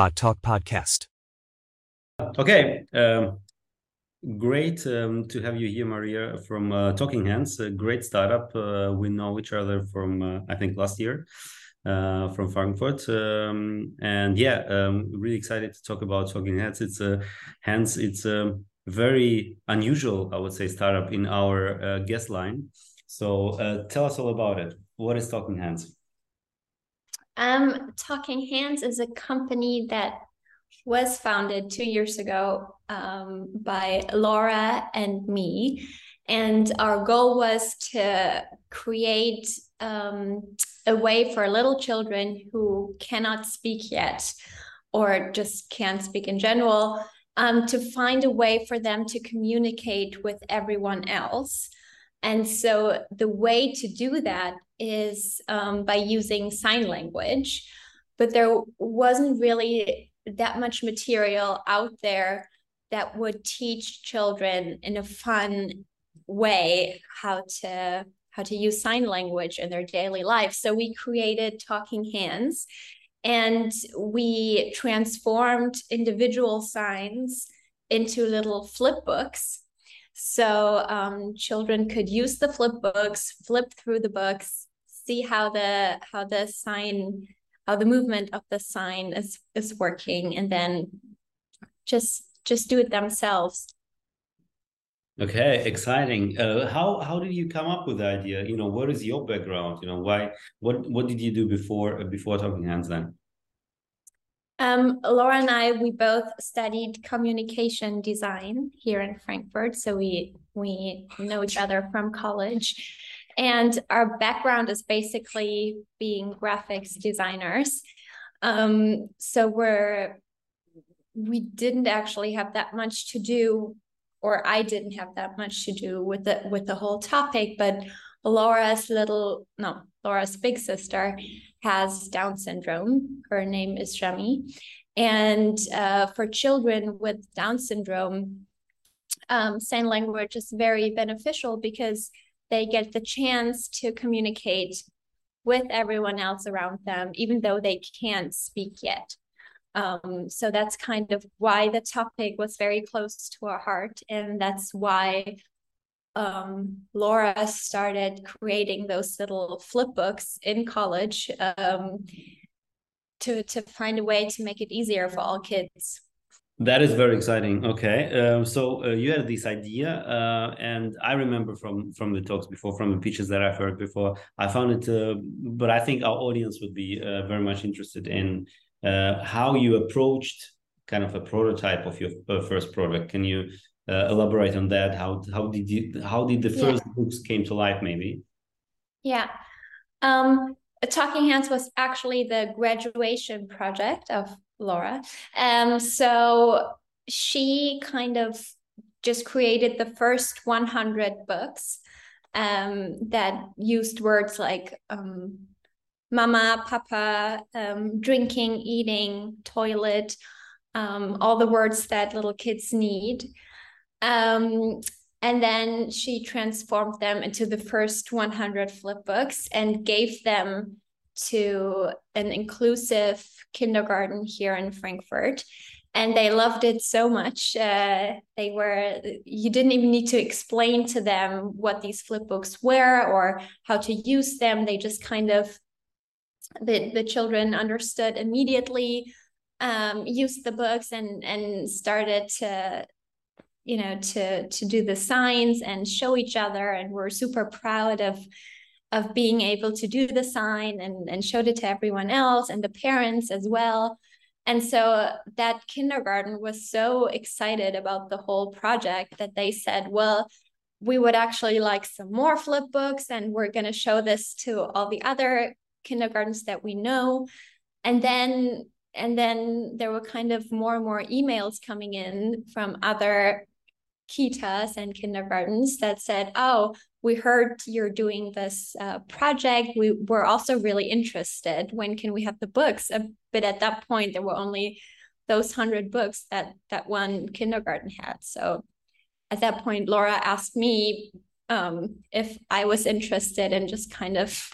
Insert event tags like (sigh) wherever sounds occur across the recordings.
BotTalk Podcast. Okay. Um, great um, to have you here, Maria, from uh, Talking Hands, a great startup. Uh, we know each other from, uh, I think, last year uh, from Frankfurt. Um, and yeah, um, really excited to talk about Talking Hands. It's a Hands, it's a very unusual, I would say, startup in our uh, guest line. So uh, tell us all about it. What is Talking Hands? Um, Talking Hands is a company that was founded two years ago um, by Laura and me. And our goal was to create um, a way for little children who cannot speak yet or just can't speak in general um, to find a way for them to communicate with everyone else. And so the way to do that is um, by using sign language, but there wasn't really that much material out there that would teach children in a fun way how to how to use sign language in their daily life. So we created Talking Hands and we transformed individual signs into little flip books so um, children could use the flip books, flip through the books, see how the how the sign, how the movement of the sign is is working, and then just just do it themselves. Okay, exciting. Uh, how how did you come up with the idea? You know, what is your background? You know, why what what did you do before before talking hands then? Um, Laura and I, we both studied communication design here in Frankfurt, so we we know each other from college, and our background is basically being graphics designers. Um, so we're we didn't actually have that much to do, or I didn't have that much to do with the with the whole topic, but Laura's little no, Laura's big sister has Down syndrome. Her name is Shami. And uh, for children with Down syndrome, um, sign language is very beneficial because they get the chance to communicate with everyone else around them, even though they can't speak yet. Um, so that's kind of why the topic was very close to our heart. And that's why um, Laura started creating those little flip books in college um, to to find a way to make it easier for all kids. That is very exciting. Okay, um, so uh, you had this idea, uh, and I remember from from the talks before, from the pitches that I've heard before. I found it, uh, but I think our audience would be uh, very much interested in uh, how you approached kind of a prototype of your first product. Can you uh, elaborate on that. How how did you how did the first yeah. books came to life maybe? Yeah. Um talking hands was actually the graduation project of laura. Um so she kind of just created the first 100 books um that used words like um mama papa um drinking eating toilet um all the words that little kids need um, and then she transformed them into the first 100 flip books and gave them to an inclusive kindergarten here in Frankfurt. And they loved it so much. Uh, they were, you didn't even need to explain to them what these flip books were or how to use them. They just kind of, the, the children understood immediately, um, used the books and, and started to you know to to do the signs and show each other and we're super proud of of being able to do the sign and and showed it to everyone else and the parents as well. And so that kindergarten was so excited about the whole project that they said well we would actually like some more flip books and we're going to show this to all the other kindergartens that we know. And then and then there were kind of more and more emails coming in from other kitas and kindergartens that said, "Oh, we heard you're doing this uh, project. We were also really interested. When can we have the books?" But at that point, there were only those hundred books that that one kindergarten had. So at that point, Laura asked me um, if I was interested in just kind of,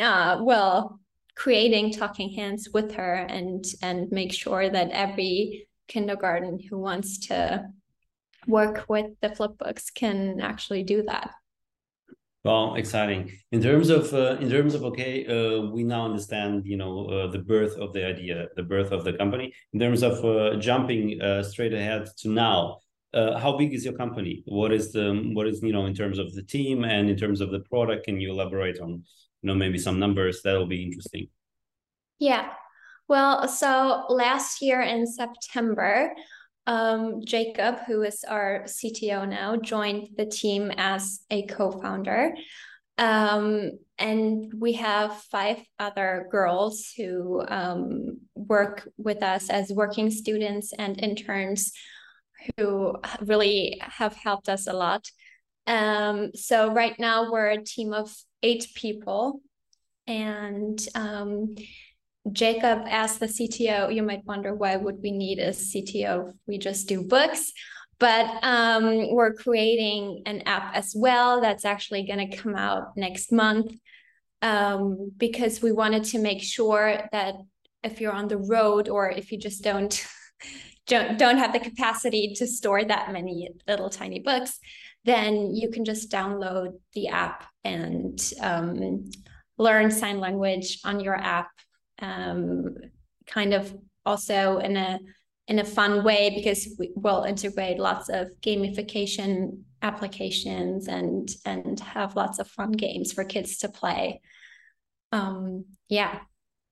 uh, well, creating talking hands with her and and make sure that every kindergarten who wants to work with the flipbooks can actually do that well, exciting. In terms of uh, in terms of okay, uh, we now understand you know uh, the birth of the idea, the birth of the company. In terms of uh, jumping uh, straight ahead to now, uh, how big is your company? What is the what is you know in terms of the team and in terms of the product? Can you elaborate on you know maybe some numbers that will be interesting? Yeah. Well, so last year in September, um, Jacob, who is our CTO now, joined the team as a co-founder. Um, and we have five other girls who um, work with us as working students and interns who really have helped us a lot. Um, so right now we're a team of eight people and um, Jacob asked the CTO, you might wonder why would we need a CTO if we just do books? But um, we're creating an app as well that's actually going to come out next month um, because we wanted to make sure that if you're on the road or if you just don't (laughs) don't don't have the capacity to store that many little tiny books, then you can just download the app and um, learn sign language on your app um, kind of also in a in a fun way because we will integrate lots of gamification applications and and have lots of fun games for kids to play. Um yeah.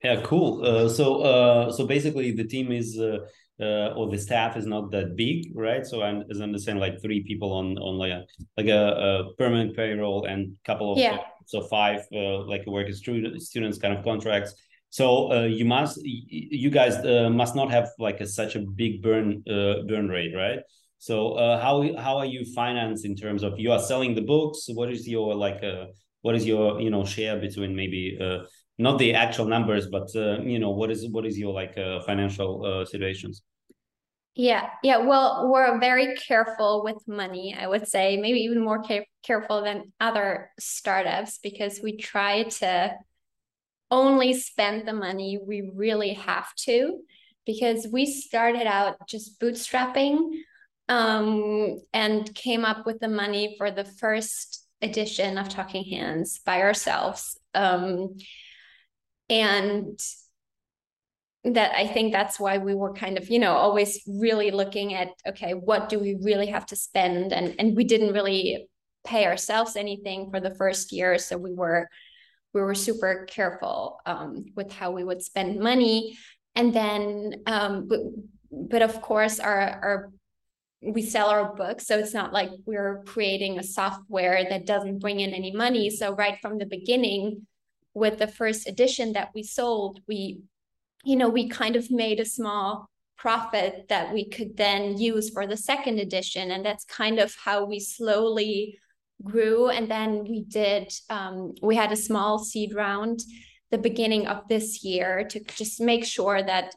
Yeah cool. Uh, so uh so basically the team is uh, uh or the staff is not that big right? So i'm as i understand like three people on on like a like a, a permanent payroll and couple of yeah. so five uh, like work student students kind of contracts so uh, you must, you guys uh, must not have like a, such a big burn uh, burn rate, right? So uh, how how are you financed in terms of you are selling the books? What is your like uh, what is your you know share between maybe uh, not the actual numbers, but you know what is what is your like financial situations? Yeah, yeah. Well, we're very careful with money. I would say maybe even more careful than other startups because we try to only spend the money we really have to because we started out just bootstrapping um, and came up with the money for the first edition of Talking Hands by ourselves. Um, and that I think that's why we were kind of, you know, always really looking at, okay, what do we really have to spend? And, and we didn't really pay ourselves anything for the first year. So we were we were super careful um, with how we would spend money. And then, um, but, but of course, our, our we sell our books so it's not like we're creating a software that doesn't bring in any money so right from the beginning with the first edition that we sold we you know we kind of made a small profit that we could then use for the second edition and that's kind of how we slowly grew and then we did um, we had a small seed round the beginning of this year to just make sure that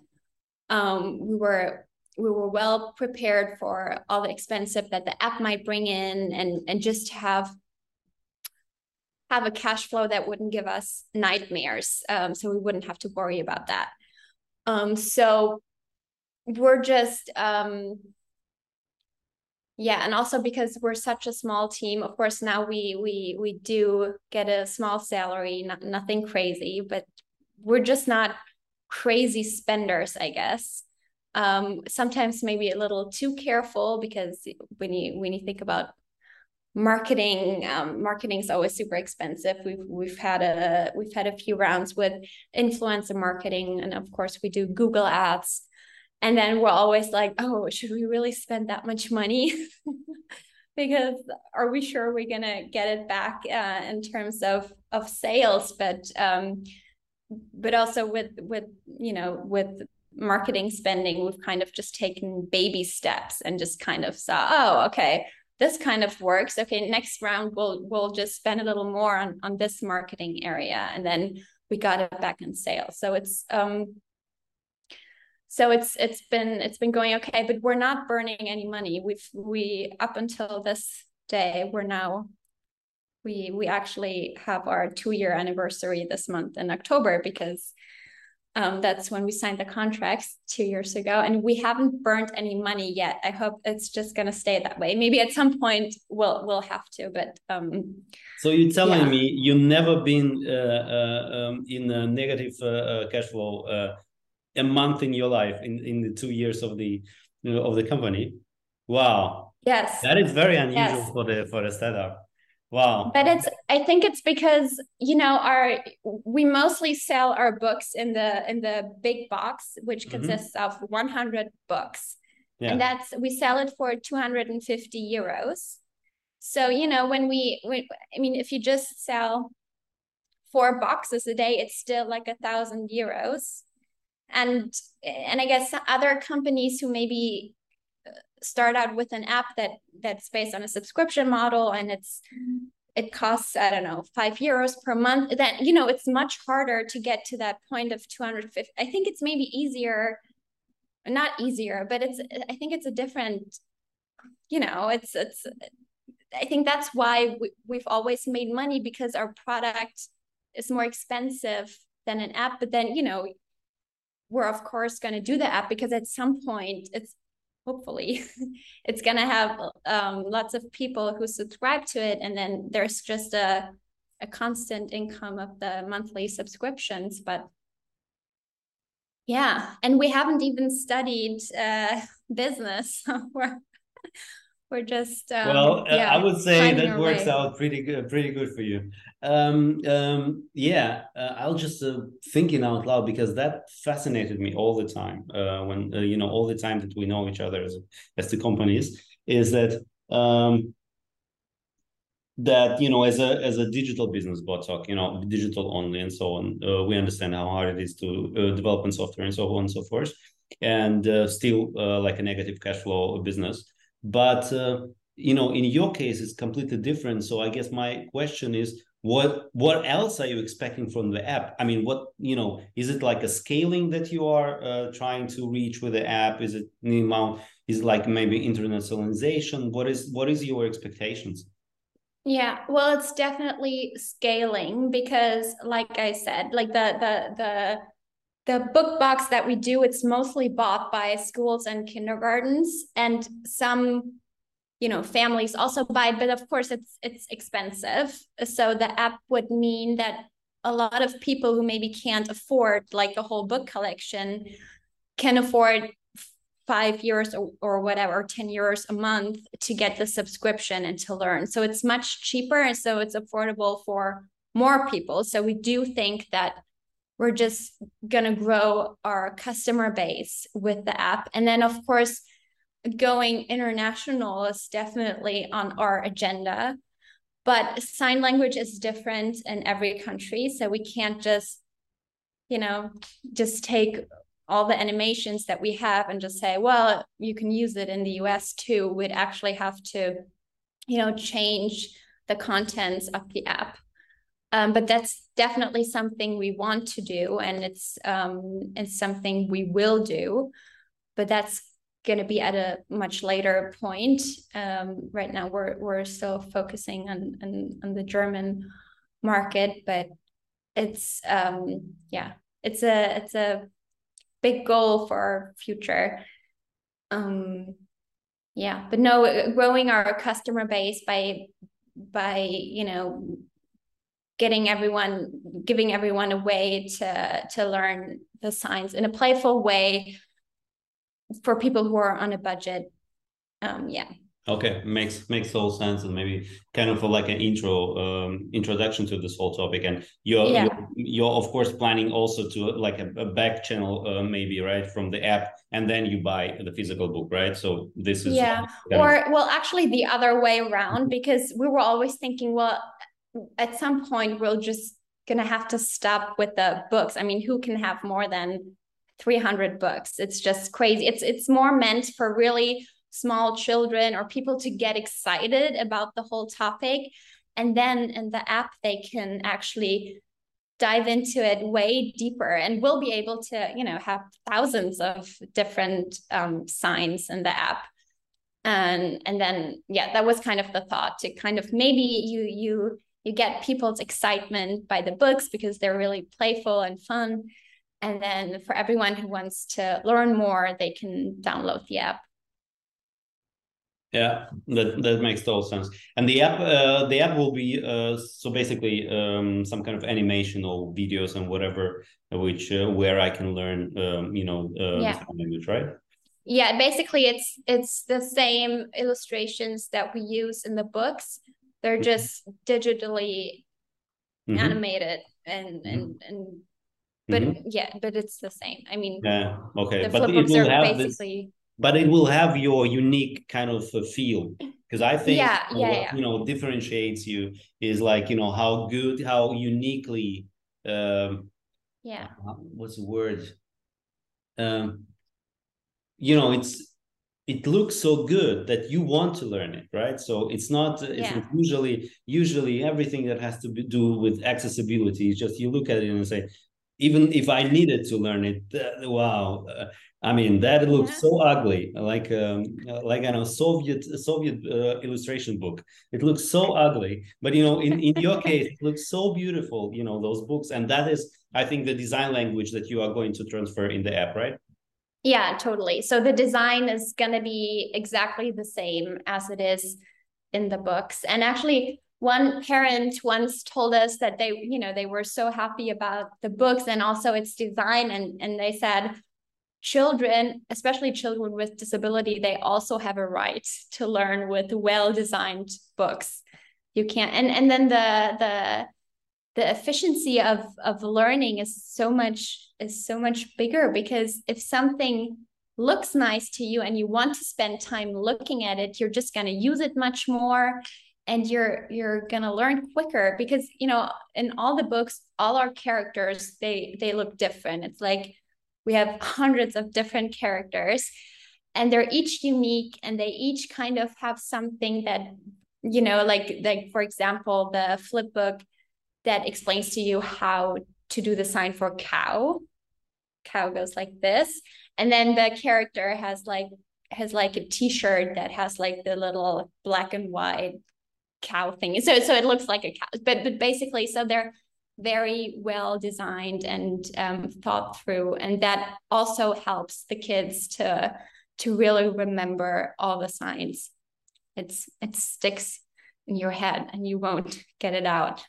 um, we were we were well prepared for all the expensive that the app might bring in and and just have have a cash flow that wouldn't give us nightmares um, so we wouldn't have to worry about that. Um, so we're just um, yeah and also because we're such a small team of course now we we we do get a small salary not, nothing crazy but we're just not crazy spenders i guess. Um, sometimes maybe a little too careful because when you when you think about marketing um, marketing is always super expensive. We've we've had a we've had a few rounds with influencer marketing and of course we do google ads and then we're always like oh should we really spend that much money? (laughs) Because are we sure we're gonna get it back uh, in terms of of sales? But um but also with with you know with marketing spending we've kind of just taken baby steps and just kind of saw oh okay this kind of works. Okay next round we'll we'll just spend a little more on on this marketing area. And then we got it back in sales. So it's um so it's it's been it's been going okay but we're not burning any money we've we up until this day we're now we we actually have our two year anniversary this month in October because um, that's when we signed the contracts two years ago, and we haven't burnt any money yet. I hope it's just gonna stay that way. Maybe at some point we'll we'll have to, but um, so you're telling yeah. me you've never been uh, uh, um, in a negative uh, uh cash flow uh, a month in your life in in the two years of the you know, of the company. Wow. Yes. That is very unusual yes. for the for the startup. Wow. But it's I think it's because you know our we mostly sell our books in the in the big box which mm-hmm. consists mm-hmm. of 100 books. Yeah. And that's we sell it for 250 euros. So, you know, when we when, I mean if you just sell four boxes a day it's still like a thousand euros and and i guess other companies who maybe uh, start out with an app that that's based on a subscription model and it's it costs i don't know five euros per month then you know it's much harder to get to that point of 250 i think it's maybe easier not easier but it's i think it's a different you know it's it's i think that's why we, we've always made money because our product is more expensive than an app but then you know we're of course going to do the app because at some point it's hopefully (laughs) it's going to have um, lots of people who subscribe to it and then there's just a a constant income of the monthly subscriptions but yeah and we haven't even studied uh, (laughs) business (laughs) we're just um, well uh, yeah, i would say that works way. out pretty good pretty good for you. Um, um, yeah uh, i'll just uh, thinking out loud because that fascinated me all the time uh, when uh, you know all the time that we know each other as, as the companies is that um, that you know as a as a digital business BotTalk, you know digital only and so on uh, we understand how hard it is to uh, develop in software and so on and so forth. And uh, still uh, like a negative cash flow business but uh, you know in your case it's completely different. So i guess my question is what what else are you expecting from the app? I mean what you know is it like a scaling that you are uh, trying to reach with the app? Is it you know, is it like maybe internationalization what is what is your expectations? Yeah well it's definitely scaling because like i said like the the the the book box that we do it's mostly bought by schools and kindergartens and some you know families also buy but of course it's it's expensive. So the app would mean that a lot of people who maybe can't afford like a whole book collection can afford five years or, or whatever 10 euros a month to get the subscription and to learn. So it's much cheaper and so it's affordable for more people. So we do think that we're just going to grow our customer base with the app. And then, of course, going international is definitely on our agenda. But sign language is different in every country. So we can't just, you know, just take all the animations that we have and just say, well, you can use it in the US too. We'd actually have to, you know, change the contents of the app. Um, but that's definitely something we want to do, and it's um, it's something we will do. But that's going to be at a much later point. Um, right now, we're we're still focusing on on, on the German market, but it's um, yeah, it's a it's a big goal for our future. Um, yeah, but no, growing our customer base by by you know getting everyone giving everyone a way to to learn the signs in a playful way for people who are on a budget. Um yeah. Okay makes makes all sense and maybe kind of like an intro um introduction to this whole topic and you're yeah. you're, you're, of course planning also to like a, a back channel uh, maybe right from the app and then you buy the physical book right? So this is yeah. or of... well actually the other way around because we were always thinking well at some point we're just gonna have to stop with the books. I mean, who can have more than 300 books? It's just crazy. It's it's more meant for really small children or people to get excited about the whole topic. And then in the app, they can actually dive into it way deeper and we'll be able to you know have thousands of different um, signs in the app and and then yeah that was kind of the thought to kind of maybe you you you get people's excitement by the books because they're really playful and fun. And then for everyone who wants to learn more they can download the app. Yeah that that makes total sense. And the app uh, the app will be uh, so basically um, some kind of animation or videos and whatever which uh, where i can learn um, you know uh, yeah. language right? Yeah basically it's it's the same illustrations that we use in the books they're mm-hmm. just digitally mm-hmm. animated and mm-hmm. and and but mm-hmm. yeah but it's the same i mean yeah okay the flip books are basically this, but it will have your unique kind of feel because i think yeah, yeah, what yeah. you know differentiates you is like you know how good how uniquely um yeah what's the word um you know it's it looks so good that you want to learn it right so it's not it's yeah. usually usually everything that has to be, do with accessibility is just you look at it and say even if i needed to learn it uh, wow uh, i mean that looks yeah. so ugly like um, like i know soviet soviet uh, illustration book it looks so ugly but you know in, in your (laughs) case it looks so beautiful you know those books and that is i think the design language that you are going to transfer in the app right yeah, totally. So the design is going to be exactly the same as it is in the books. And actually, one parent once told us that they, you know, they were so happy about the books and also its design. And, and they said, children, especially children with disability, they also have a right to learn with well-designed books. You can't, and, and then the, the, the efficiency of of learning is so much is so much bigger because if something looks nice to you and you want to spend time looking at it you're just going to use it much more and you're you're going to learn quicker because you know in all the books all our characters they they look different. It's like we have (laughs) hundreds of different characters and they're each unique and they each kind of have something that you know like like for example the flip book that explains to you how to do the sign for cow. Cow goes like this. And then the character has like has like a t-shirt that has like the little black and white cow thing. So so it looks like a cow. But but basically, so they're very well designed and um, thought through. And that also helps the kids to to really remember all the signs. It's it sticks in your head and you won't get it out.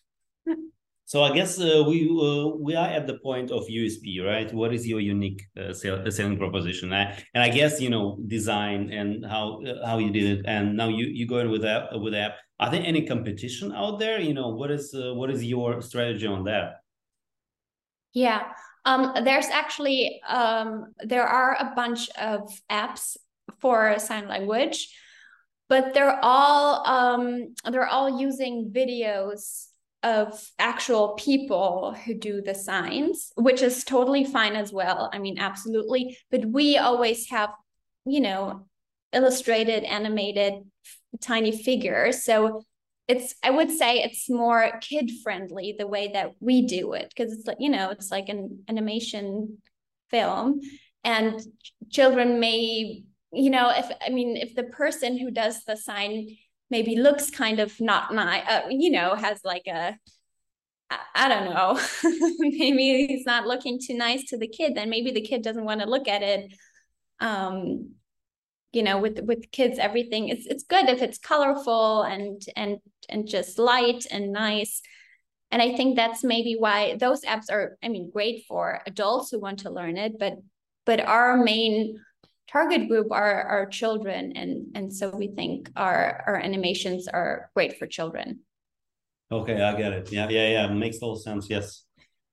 So I guess uh, we uh, we are at the point of USP, right? What is your unique uh, sale, uh, selling proposition? I, and I guess you know design and how uh, how you did it, and now you you going with that with app. Are there any competition out there? You know what is uh, what is your strategy on that? Yeah, um, there's actually um, there are a bunch of apps for sign language, but they're all um, they're all using videos of actual people who do the signs, which is totally fine as well. I mean, absolutely. But we always have, you know, illustrated, animated, tiny figures. So it's, I would say it's more kid friendly the way that we do it because it's like, you know, it's like an animation film and children may, you know, if, I mean, if the person who does the sign maybe looks kind of not nice, uh, you know, has like a, I, I don't know, (laughs) maybe he's not looking too nice to the kid, then maybe the kid doesn't want to look at it. Um, you know, with with kids, everything it's it's good if it's colorful and and and just light and nice. And I think that's maybe why those apps are, I mean, great for adults who want to learn it, but but our main target group are our children and and so we think our our animations are great for children. Okay i get it. Yeah yeah yeah makes total sense. Yes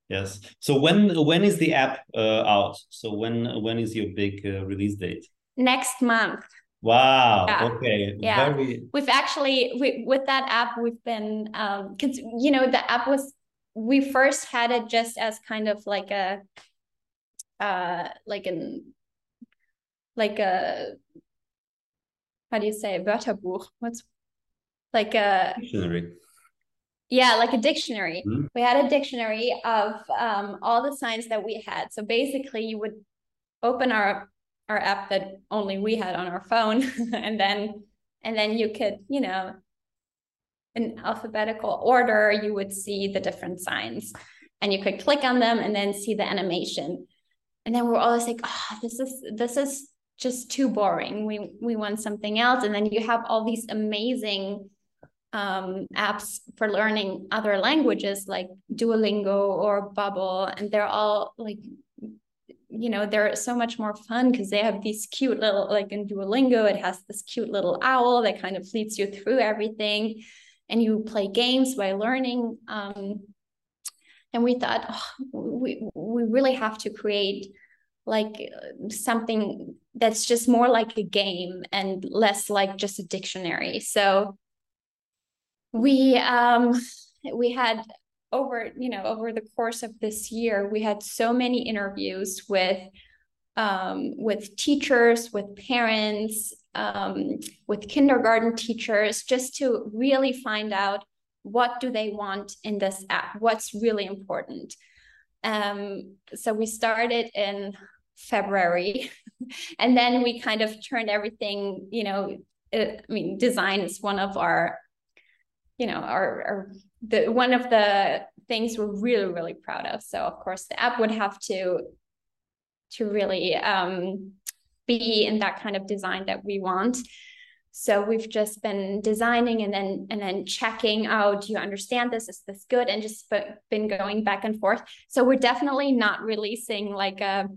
yes. So when when is the app uh, out? So when when is your big uh, release date? Next month. Wow yeah. okay. Yeah. Very... we've actually we, with that app we've been um because you know the app was we first had it just as kind of like a uh like an like a how do you say Wörterbuch? What's like a dictionary? Yeah, like a dictionary. Mm-hmm. We had a dictionary of um, all the signs that we had. So basically, you would open our our app that only we had on our phone, (laughs) and then and then you could you know in alphabetical order, you would see the different signs and you could click on them and then see the animation. And then we're always like, oh, this is this is just too boring. We we want something else. And then you have all these amazing um, apps for learning other languages like Duolingo or Babbel, and they're all like you know they're so much more fun because they have these cute little like in duolingo it has this cute little owl that kind of leads you through everything and you play games by learning um, and we thought oh, we, we really have to create like something that's just more like a game and less like just a dictionary. So we um we had over you know over the course of this year we had so many interviews with um, with teachers with parents um, with kindergarten teachers just to really find out what do they want in this app what's really important. Um, so we started in february. (laughs) And then we kind of turned everything you know it, i mean design is one of our you know our, our the one of the things we're really really proud of. So of course the app would have to to really um, be in that kind of design that we want. So we've just been designing and then and then checking Oh, do you understand this? Is this good? And just been going back and forth. So we're definitely not releasing like a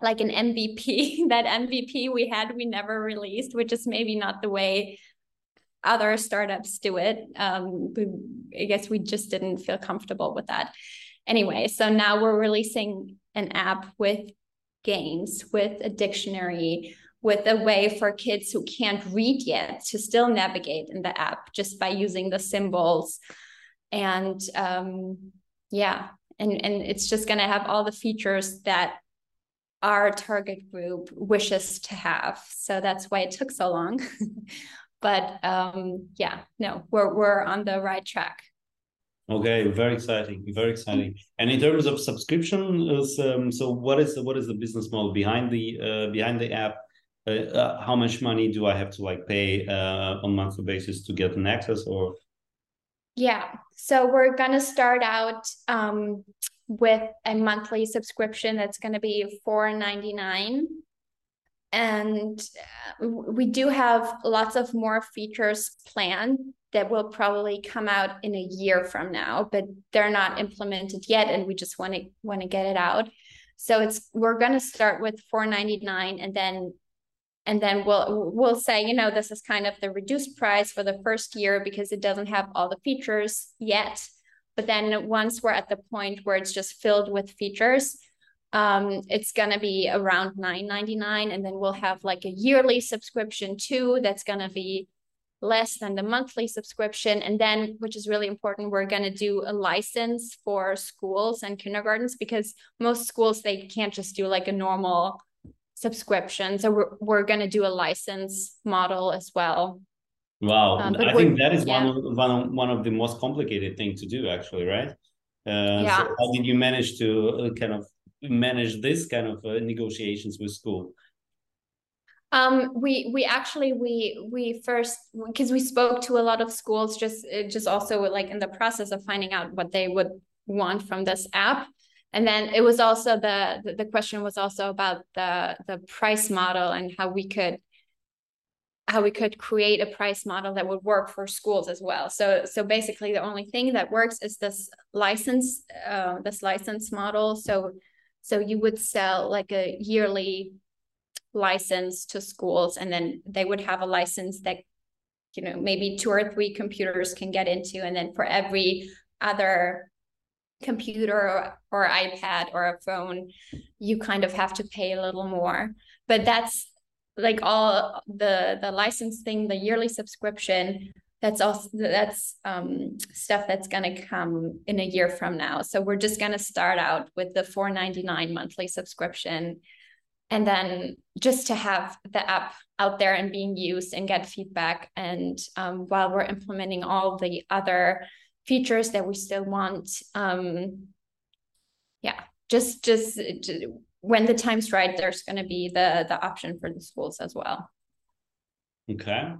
like an mvp (laughs) that mvp we had we never released which is maybe not the way other startups do it. Um, I guess we just didn't feel comfortable with that. Anyway, so now we're releasing an app with games, with a dictionary, with a way for kids who can't read yet to still navigate in the app just by using the symbols. And um, yeah, and, and it's just going to have all the features that our target group wishes to have. So that's why it took so long. (laughs) but um, yeah, no, we're we're on the right track. Okay, very exciting, very exciting. And in terms of subscription, um, so what is the, what is the business model behind the uh, behind the app? Uh, uh, how much money do I have to like pay uh, on monthly basis to get an access or? Yeah, so we're gonna start out um, with a monthly subscription that's gonna be four ninety nine and uh, we do have lots of more features planned that will probably come out in a year from now but they're not implemented yet and we just want to want to get it out. So it's we're going to start with 499 and then and then we'll we'll say you know this is kind of the reduced price for the first year because it doesn't have all the features yet but then once we're at the point where it's just filled with features um, it's going to be around 9.99 and then we'll have like a yearly subscription too that's going to be less than the monthly subscription. And then which is really important we're going to do a license for schools and kindergartens because most schools they can't just do like a normal subscription. So we're, we're going to do a license model as well wow um, i think that is yeah. one, of, one, of, one of the most complicated thing to do actually right uh, yeah. So how did you manage to uh, kind of manage this kind of uh, negotiations with school? Um, we we actually we we first because we spoke to a lot of schools just just also like in the process of finding out what they would want from this app and then it was also the the question was also about the the price model and how we could how we could create a price model that would work for schools as well so so basically the only thing that works is this license uh, this license model so so you would sell like a yearly license to schools, and then they would have a license that, you know, maybe two or three computers can get into. And then for every other computer or, or iPad or a phone, you kind of have to pay a little more. But that's like all the the license thing, the yearly subscription that's also that's um, stuff that's going to come in a year from now. So we're just going to start out with the 499 monthly subscription. And then just to have the app out there and being used and get feedback and um, while we're implementing all the other features that we still want um, yeah just just when the time's right there's going to be the the option for the schools as well okay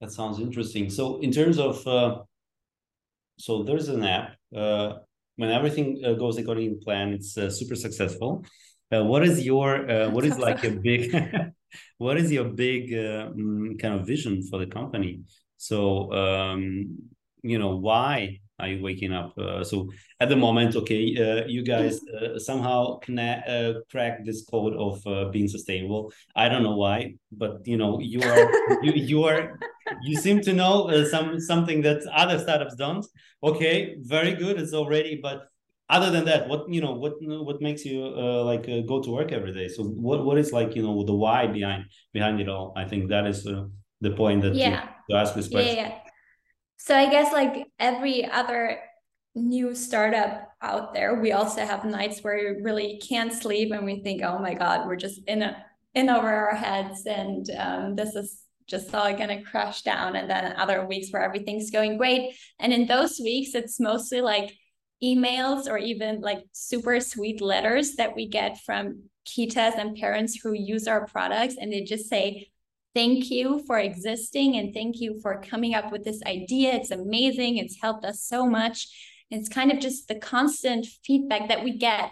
that sounds interesting. So in terms of, uh, so there's an app. Uh, when everything uh, goes according to plan, it's uh, super successful. Uh, what is your uh, what is like a big (laughs) what is your big mm, kind of vision for the company? So um, you know why are you waking up? Uh, so at the moment, okay, uh, you guys uh, somehow connect, uh, crack this code of uh, being sustainable. I don't know why, but you know you are (laughs) you you are you seem to know uh, some something that other startups don't. Okay, very good. It's already, but other than that, what you know, what what makes you like go to work every day? So what what is like you know the why behind behind it all? I think that is the point that yeah. to, to ask this question. Yeah, yeah. So I guess like every other new startup out there, we also have nights where we really can't sleep and we think, oh my God, we're just in a in over our heads and um, this is just all gonna crash down. And then other weeks where everything's going great. And in those weeks, it's mostly like emails or even like super sweet letters that we get from kitas and parents who use our products and they just say thank you for existing and thank you for coming up with this idea. It's amazing. It's helped us so much. It's kind of just the constant feedback that we get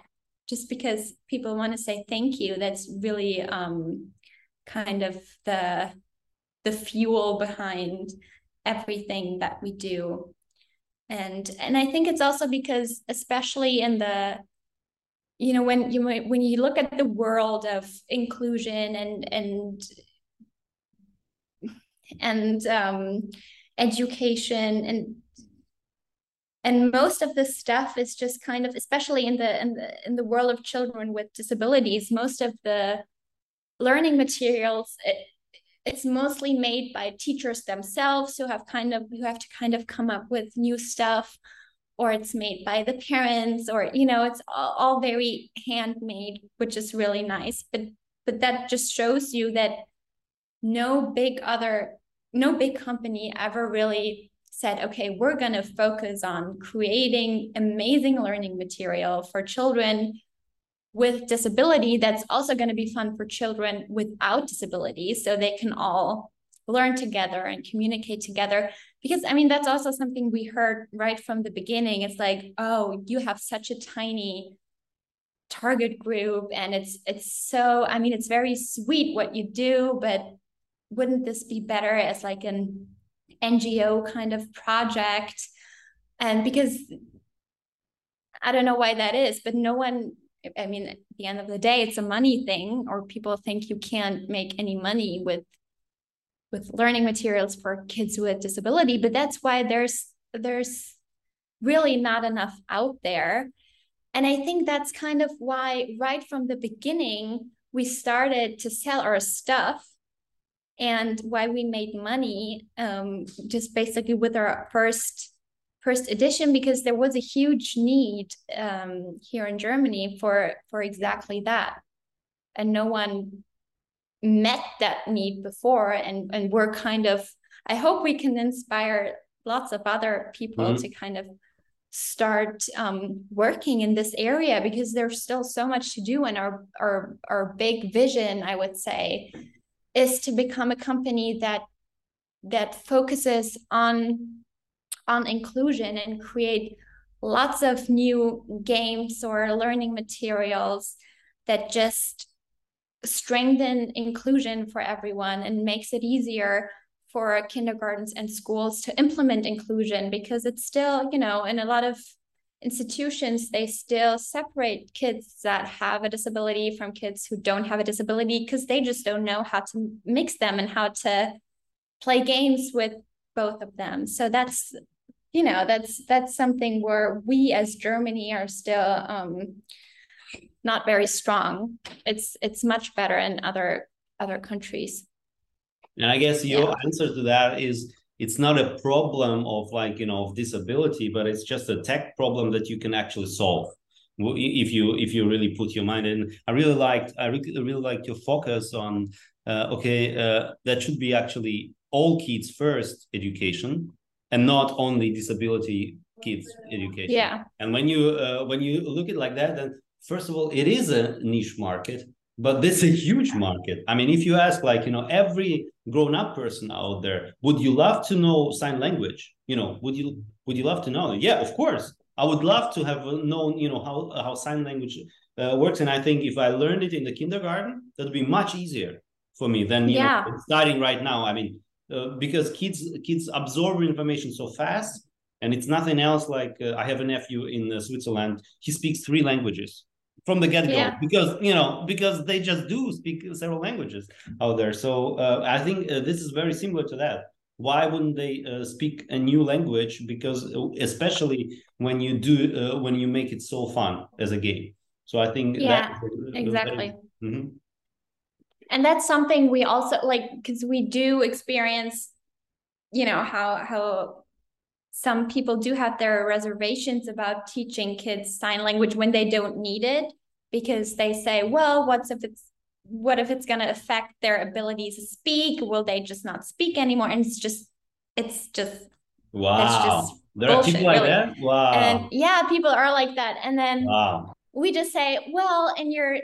just because people want to say thank you. That's really um, kind of the the fuel behind everything that we do. And and I think it's also because especially in the you know when you when you look at the world of inclusion and and and um, education and and most of this stuff is just kind of especially in the in the in the world of children with disabilities most of the learning materials it, it's mostly made by teachers themselves who have kind of who have to kind of come up with new stuff or it's made by the parents or you know it's all, all very handmade which is really nice. But but that just shows you that no big other no big company ever really said okay we're going to focus on creating amazing learning material for children with disability that's also going to be fun for children without disabilities so they can all learn together and communicate together. Because i mean that's also something we heard right from the beginning. It's like oh you have such a tiny target group and it's it's so i mean it's very sweet what you do but wouldn't this be better as like an NGO kind of project? And because I don't know why that is, but no one, I mean, at the end of the day, it's a money thing, or people think you can't make any money with with learning materials for kids with disability. But that's why there's there's really not enough out there. And I think that's kind of why right from the beginning we started to sell our stuff and why we made money um, just basically with our first first edition because there was a huge need um, here in Germany for for exactly that, and no one met that need before, and and we're kind of I hope we can inspire lots of other people mm-hmm. to kind of start um, working in this area because there's still so much to do and our our our big vision I would say is to become a company that that focuses on on inclusion and create lots of new games or learning materials that just strengthen inclusion for everyone and makes it easier for kindergartens and schools to implement inclusion because it's still you know in a lot of institutions they still separate kids that have a disability from kids who don't have a disability because they just don't know how to mix them and how to play games with both of them. So that's you know that's that's something where we as germany are still um, not very strong. It's it's much better in other other countries. And i guess your yeah. answer to that is it's not a problem of like you know of disability but it's just a tech problem that you can actually solve. If you if you really put your mind in. I really liked i really, really liked your focus on uh, okay uh, that should be actually all kids first education and not only disability kids education. Yeah. And when you uh, when you look at it like that then first of all it is a niche market but this is a huge market. I mean, if you ask like, you know, every grown-up person out there, would you love to know sign language? You know, would you would you love to know? Yeah, of course. I would love to have known, you know, how how sign language uh, works. And I think if I learned it in the kindergarten, that would be much easier for me than you yeah. know starting right now. I mean, uh, because kids kids absorb information so fast, and it's nothing else. Like uh, I have a nephew in uh, Switzerland. He speaks three languages from the get-go. Yeah. because you know because they just do speak several languages out there. So uh, i think uh, this is very similar to that. Why wouldn't they uh, speak a new language? Because uh, especially when you do uh, when you make it so fun as a game. So i think yeah exactly. Mm-hmm. and that's something we also like because we do experience you know how how some people do have their reservations about teaching kids sign language when they don't need it because they say, well, what's if it's what if it's going to affect their ability to speak? Will they just not speak anymore? And it's just, it's just, wow. It's just there bullshit, are people like really. that. Wow. And yeah, people are like that. And then wow. we just say, well, in your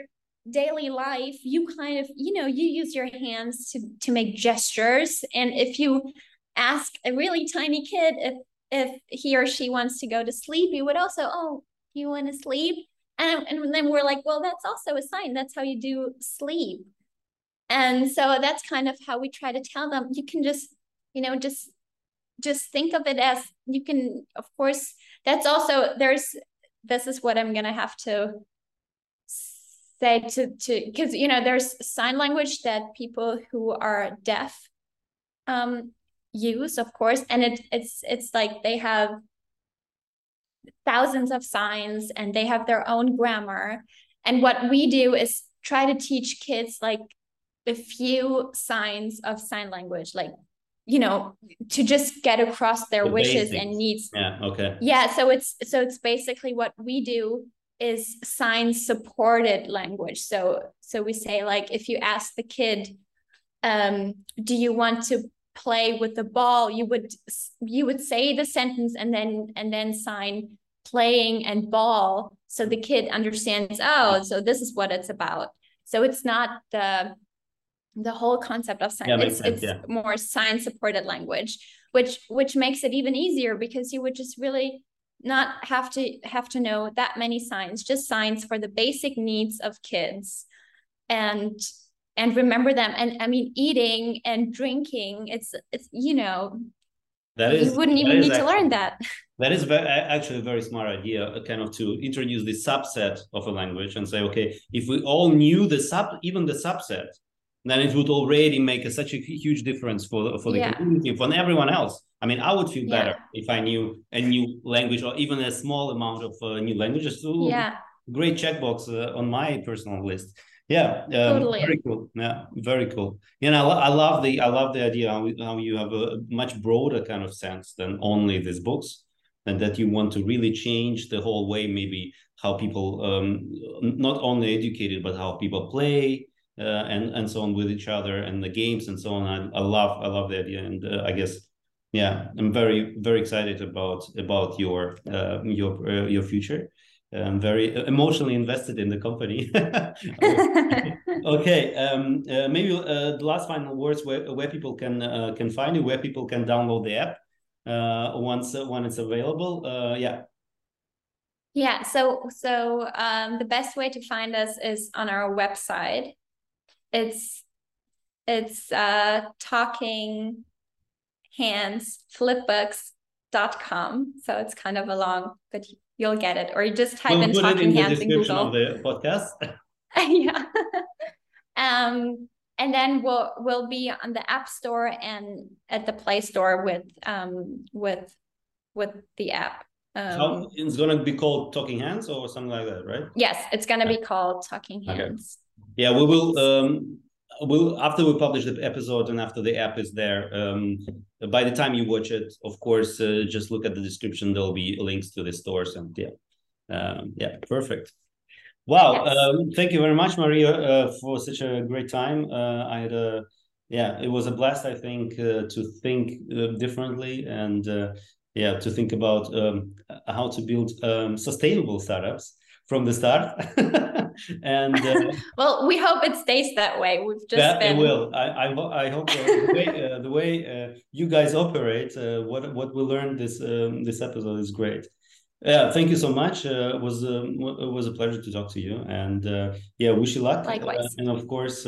daily life, you kind of, you know, you use your hands to to make gestures. And if you ask a really tiny kid if if he or she wants to go to sleep, you would also, oh, you want to sleep? And, and then we're like, well, that's also a sign. That's how you do sleep. And so that's kind of how we try to tell them you can just, you know, just just think of it as you can, of course, that's also there's this is what I'm gonna have to say to to because you know there's sign language that people who are deaf um use of course and it it's it's like they have thousands of signs and they have their own grammar. And what we do is try to teach kids like a few signs of sign language like you know to just get across their the wishes basics. and needs. Yeah okay. Yeah so it's so it's basically what we do is sign supported language. So so we say like if you ask the kid um do you want to play with the ball you would you would say the sentence and then and then sign playing and ball so the kid understands oh so this is what it's about. So it's not the the whole concept of science. Yeah, it's, sense, it's yeah. more science supported language which which makes it even easier because you would just really not have to have to know that many signs just signs for the basic needs of kids. And and remember them. And i mean eating and drinking it's it's you know that is you wouldn't even need actually, to learn that. that is very, actually a very smart idea uh, kind of to introduce the subset of a language and say okay if we all knew the sub even the subset then it would already make a, such a huge difference for for the yeah. community for everyone else. I mean i would feel better yeah. if i knew a new language or even a small amount of uh, new languages. So yeah. great checkbox uh, on my personal list yeah, um, totally. very cool. Yeah, very cool. You know, I, I love the I love the idea how, how you have a much broader kind of sense than only these books, and that you want to really change the whole way, maybe how people um, not only educated but how people play uh, and and so on with each other and the games and so on. I, I love I love the idea, and uh, I guess yeah, I'm very very excited about about your uh, your uh, your future. I'm very emotionally invested in the company. (laughs) (laughs) okay, um, uh, maybe uh, the last final words where, where people can uh, can find you, where people can download the app uh, once uh, when it's available. Uh, yeah. Yeah. So so um, the best way to find us is on our website. It's it's uh, talking hands flipbooks.com. So it's kind of a long, but you'll get it. Or you just type we'll in talking in hands in Google. Of the podcast. (laughs) (laughs) yeah. um, and then we'll we'll be on the App Store and at the Play Store with um with with the app. Um, so it's gonna be called Talking Hands or something like that, right? Yes, it's gonna be called Talking Hands. Okay. Yeah, we will um we'll after we publish the episode and after the app is there um by the time you watch it of course uh, just look at the description. There'll be links to the stores and yeah um, yeah perfect. Wow yes. um, thank you very much maria uh, for such a great time. Uh, i had a yeah it was a blast i think uh, to think uh, differently and uh, yeah to think about um, how to build um, sustainable startups from the start. (laughs) and uh, (laughs) well, we hope it stays that way. We've just that been... it will. I I, I hope uh, the way, uh, the way uh, you guys operate, uh, what what we learned this um, this episode is great. Yeah, thank you so much. Uh, it was um, it was a pleasure to talk to you, and yeah, wish you luck. Likewise. and of course,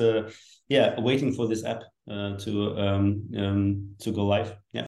yeah, waiting for this app to um, um, to go live. Yeah.